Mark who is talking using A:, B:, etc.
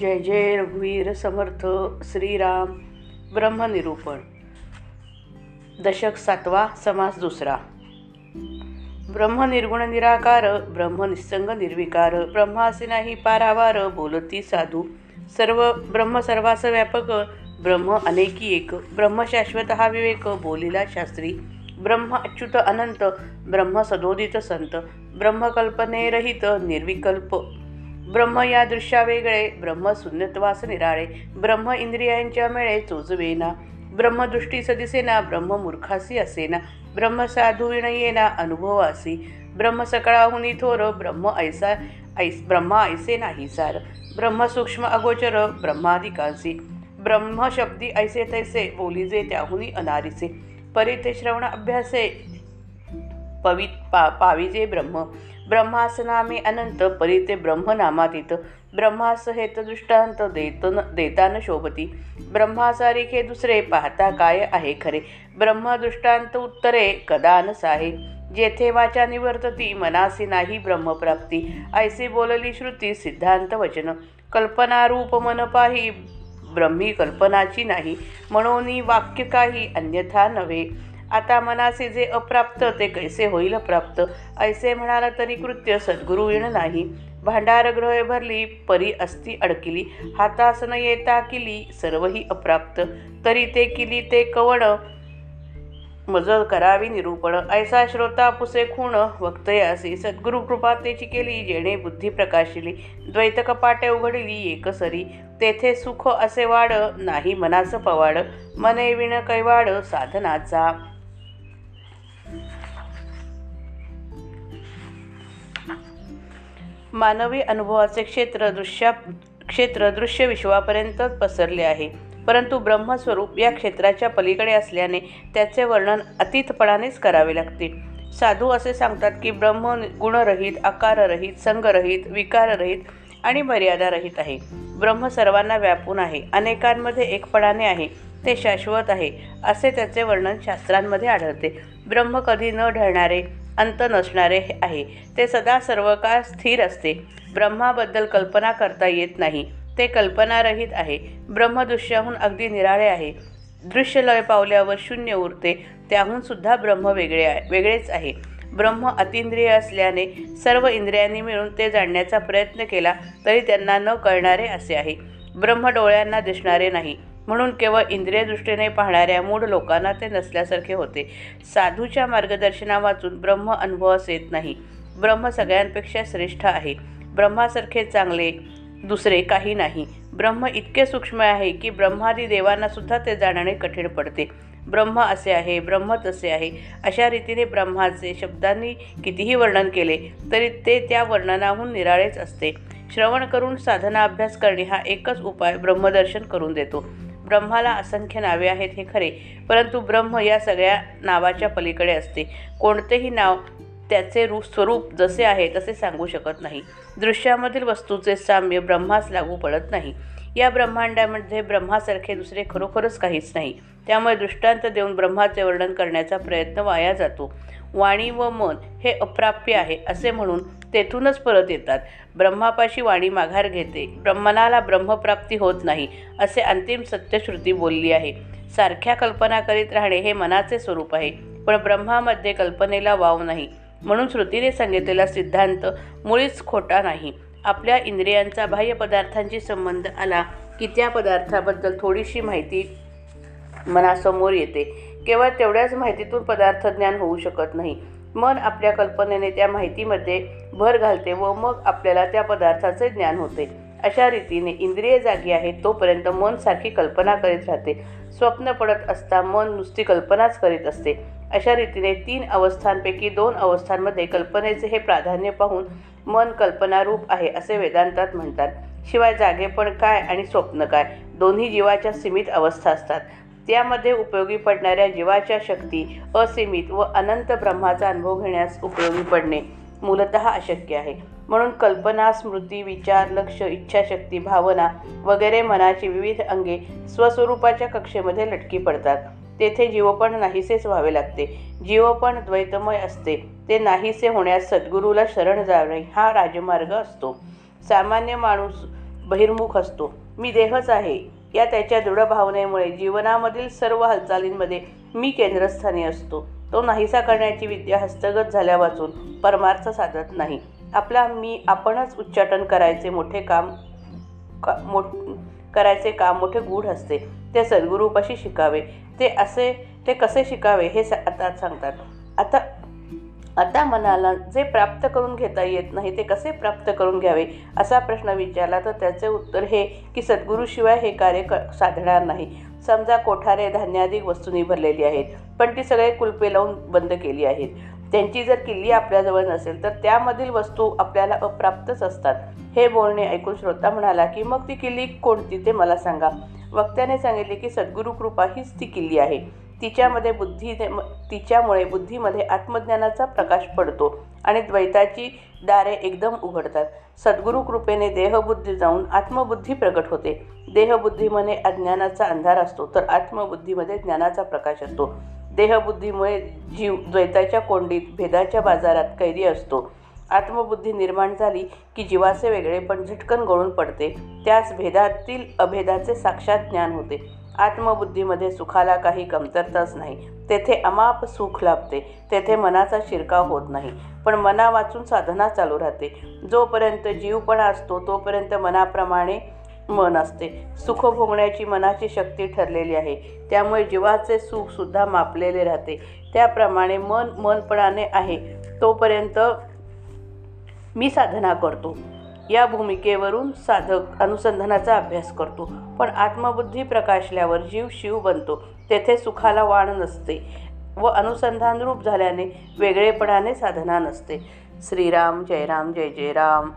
A: जय जय रघुवीर समर्थ श्रीराम ब्रह्मनिरूपण. दशक सातवा समास दुसरा. ब्रह्म निर्गुण निराकार ब्रह्म निस्संग निर्विकार ब्रह्म असे नाही पारावार बोलती साधू. सर्व ब्रह्म सर्वास व्यापक ब्रह्म अनेकी एक. ब्रह्म शाश्वत हा विवेक बोलिला शास्त्री. ब्रह्म अच्युत अनंत ब्रह्म सदोदित संत. ब्रह्मकल्पनेरहित निर्विकल्प ब्रह्म या दृश्या वेगळे ब्रह्म शून्यत्वास निराळे ब्रह्म इंद्रियांच्या मेळे चोचवेना ब्रह्मदृष्टी सदिसेना ब्रह्म मूर्खासी असेना ब्रह्म साधू विनयेना अनुभवासी ब्रह्म सकळाहुनी थोर ब्रह्म ऐसा ऐस ब्रह्मा ऐसे नाही सार ब्रह्म सूक्ष्म अगोचर ब्रह्मादिकांसी ब्रह्म शब्दी ऐसे तैसे बोलीजे त्याहुनी अनारिसे परिते श्रवण अभ्यासे पवित पा पाविजे ब्रह्म. ब्रह्मासनामे अनंत परिते ब्रह्मनामातीत. ब्रह्मास हेत दृष्टांत देत देतान शोभती. ब्रह्मासारिखे दुसरे पाहता काय आहे खरे? ब्रह्मदृष्टांत उत्तरे कदान न साहे. जेथे वाचा निवर्तती मनासी नाही ब्रह्मप्राप्ती. ऐसी बोलली श्रुती सिद्धांत वचन. कल्पनारूप मन पाही ब्रह्मी कल्पनाची नाही. म्हणून वाक्य काही अन्यथा नव्हे. आता मनासे जे अप्राप्त ते कैसे होईल अप्राप्त? ऐसे म्हणाला तरी कृत्य सद्गुरु विण नाही. भांडार भरली परी अस्ती अडकिली. हातास न येता किली सर्वही अप्राप्त. तरी ते किली ते कवण मज करावी निरूपण. ऐसा श्रोता पुसे खूण वक्तयासी सद्गुरु कृपा तेची केली जेणे बुद्धी प्रकाशिली. द्वैत कपाटे उघडली एकसरी तेथे सुख असे वाड नाही मनास पवाड. मने विण कैवाड साधनाचा. मानवी अनुभवाचे क्षेत्र दृश्या क्षेत्र दृश्य विश्वापर्यंत पसरले आहे. परंतु ब्रह्मस्वरूप या क्षेत्राच्या पलीकडे असल्याने त्याचे वर्णन अतीतपणानेच करावे लागते. साधू असे सांगतात की ब्रह्म गुणरहित आकाररहित संगरहित विकाररहित आणि मर्यादारहित आहे. ब्रह्म सर्वांना व्यापून आहे. अनेकांमध्ये एकपणाने आहे. ते शाश्वत आहे असे त्याचे वर्णन शास्त्रांमध्ये आढळते. ब्रह्म कधी न ढळणारे अंत नसणारे आहे. ते सदा सर्व काळ स्थिर असते. ब्रह्माबद्दल कल्पना करता येत नाही. ते कल्पनारहित आहे. ब्रह्मदृश्याहून अगदी निराळे आहे. दृश्य लय पावल्यावर शून्य उरते. त्याहून सुद्धा ब्रह्म वेगळे आहे वेगळेच आहे. ब्रह्म अतिंद्रिय असल्याने सर्व इंद्रियांनी मिळून ते जाणण्याचा प्रयत्न केला तरी त्यांना न कळणारे असे आहे. ब्रह्म डोळ्यांना दिसणारे नाही. म्हणून केवळ इंद्रियदृष्टीने पाहणाऱ्या मूळ लोकांना ते नसल्यासारखे होते. साधूच्या मार्गदर्शना वाचून ब्रह्म अनुभवास येत नाही. ब्रह्म सगळ्यांपेक्षा श्रेष्ठ आहे. ब्रह्मासारखे चांगले दुसरे काही नाही. ब्रह्म इतके सूक्ष्म आहे की ब्रह्मादी देवांना सुद्धा ते जाणणे कठीण पडते. ब्रह्म असे आहे ब्रह्म तसे आहे. अशा रीतीने ब्रह्माचे शब्दांनी कितीही वर्णन केले तरी ते त्या वर्णनाहून निराळेच असते. श्रवण करून साधना अभ्यास करणे हा एकच उपाय ब्रह्मदर्शन करून देतो. ब्रह्माला असंख्य नावे आहेत हे खरे परंतु ब्रह्म या सगळ्या नावाच्या पलीकडे असते. कोणतेही नाव त्याचे रूप स्वरूप जसे आहे तसे सांगू शकत नाही. दृश्यामधील वस्तूचे साम्य ब्रह्मास लागू पडत नाही. या ब्रह्मांडामध्ये ब्रह्मासारखे दुसरे खरोखरच काहीच नाही. त्यामुळे दृष्टांत देऊन ब्रह्माचे वर्णन करण्याचा प्रयत्न वाया जातो. वाणी व मन हे अप्राप्य आहे असे म्हणून तेथूनच परत येतात. ब्रह्मापाशी वाणी माघार घेते. ब्रह्मनाला ब्रह्मप्राप्ती होत नाही असे अंतिम सत्यश्रुती बोलली आहे. सारख्या कल्पना करीत राहणे हे मनाचे स्वरूप आहे पण ब्रह्मामध्ये कल्पनेला वाव नाही. म्हणून श्रुतीने सांगितलेला सिद्धांत मुळीच खोटा नाही. आपल्या इंद्रियांचा बाह्य पदार्थांशी संबंध आला की त्या पदार्थाबद्दल थोडीशी माहिती मनासमोर येते. केवळ तेवढ्याच माहितीतून पदार्थ ज्ञान होऊ शकत नाही. मन आपल्या कल्पनेने त्या माहितीमध्ये भर घालते व मग आपल्याला त्या पदार्थाचे ज्ञान होते. अशा रीतीने इंद्रिय जागी आहेत तोपर्यंत मन सारखी कल्पना करीत राहते. स्वप्न पडत असता मन नुसती कल्पनाच करीत असते. अशा रीतीने तीन अवस्थांपैकी दोन अवस्थांमध्ये कल्पनेचे हे प्राधान्य पाहून मन कल्पनारूप आहे असे वेदांतात म्हणतात. शिवाय जागेपण काय आणि स्वप्न काय? दोन्ही जीवाच्या सीमित अवस्था असतात. त्यामध्ये उपयोगी पडणाऱ्या जीवाच्या शक्ती असीमित व अनंत ब्रह्माचा अनुभव घेण्यास उपयोगी पडणे मूलत अशक्य आहे. म्हणून कल्पना स्मृती विचार लक्ष इच्छाशक्ती भावना वगैरे मनाची विविध अंगे स्वस्वरूपाच्या कक्षेमध्ये लटकी पडतात. तेथे जीवपण नाहीसेच व्हावे लागते. जीवपण द्वैतमय असते. ते नाहीसे होण्यास सद्गुरूला शरण जाणे हा राजमार्ग असतो. सामान्य माणूस बहिर्मुख असतो. मी देहच आहे. या त्याच्या दृढ भावनेमुळे जीवनामधील सर्व हालचालींमध्ये मी केंद्रस्थानी असतो. तो नाहीसा करण्याची विद्या हस्तगत झाल्या वाचून परमार्थ साधत नाही. आपला मी आपणच उच्चाटन करायचे मोठे काम का मो करायचे काम मोठे गूढ असते. ते सद्गुरूपाशी शिकावे. ते असे ते कसे शिकावे हे सा आता सांगतात. आता आता मनाला जे प्राप्त करून घेता येत नाही ते कसे प्राप्त करून घ्यावे असा प्रश्न विचारला तर त्याचे उत्तर हे की सद्गुरूशिवाय हे कार्य क साधणार नाही. समजा कोठारे धान्याधिक वस्तूंनी भरलेली आहेत पण ती सगळे कुलपे लावून बंद केली आहेत. त्यांची जर किल्ली आपल्याजवळ नसेल तर त्यामधील वस्तू आपल्याला अप्राप्तच असतात. हे बोलणे ऐकून श्रोता म्हणाला की मग ती किल्ली कोणती ते मला सांगा. वक्त्याने सांगितले की सद्गुरू कृपा हीच ती किल्ली आहे. तिच्यामध्ये बुद्धी तिच्यामुळे बुद्धीमध्ये आत्मज्ञानाचा प्रकाश पडतो आणि द्वैताची दारे एकदम उघडतात. सद्गुरू कृपेने देहबुद्धी जाऊन आत्मबुद्धी प्रकट होते. देहबुद्धीमध्ये अज्ञानाचा अंधार असतो तर आत्मबुद्धीमध्ये ज्ञानाचा प्रकाश असतो. देहबुद्धीमुळे जीव द्वैताच्या कोंडीत भेदाच्या बाजारात कैरी असतो. आत्मबुद्धी निर्माण झाली की जीवाचे वेगळे पण झटकन गळून पडते. त्यास भेदातील अभेदाचे साक्षात ज्ञान होते. आत्मबुद्धीमध्ये सुखाला काही कमतरताच नाही. तेथे अमाप सुख लाभते. तेथे मनाचा शिरकाव होत नाही. पण मना वाचून साधना चालू राहते. जोपर्यंत जीवपणा असतो तोपर्यंत मनाप्रमाणे मन असते. सुख भोगण्याची मनाची शक्ती ठरलेली आहे. त्यामुळे जीवाचे सुखसुद्धा मापलेले राहते. त्याप्रमाणे मन मनपणाने आहे. तोपर्यंत मी साधना करतो. या भूमिकेवरून साधक अनुसंधानाचा अभ्यास करतो. पण आत्मबुद्धी प्रकाशल्यावर जीव शिव बनतो. तेथे सुखाला वाण नसते व अनुसंधानरूप झाल्याने वेगळेपणाने साधना नसते. श्रीराम जय राम जय जय राम.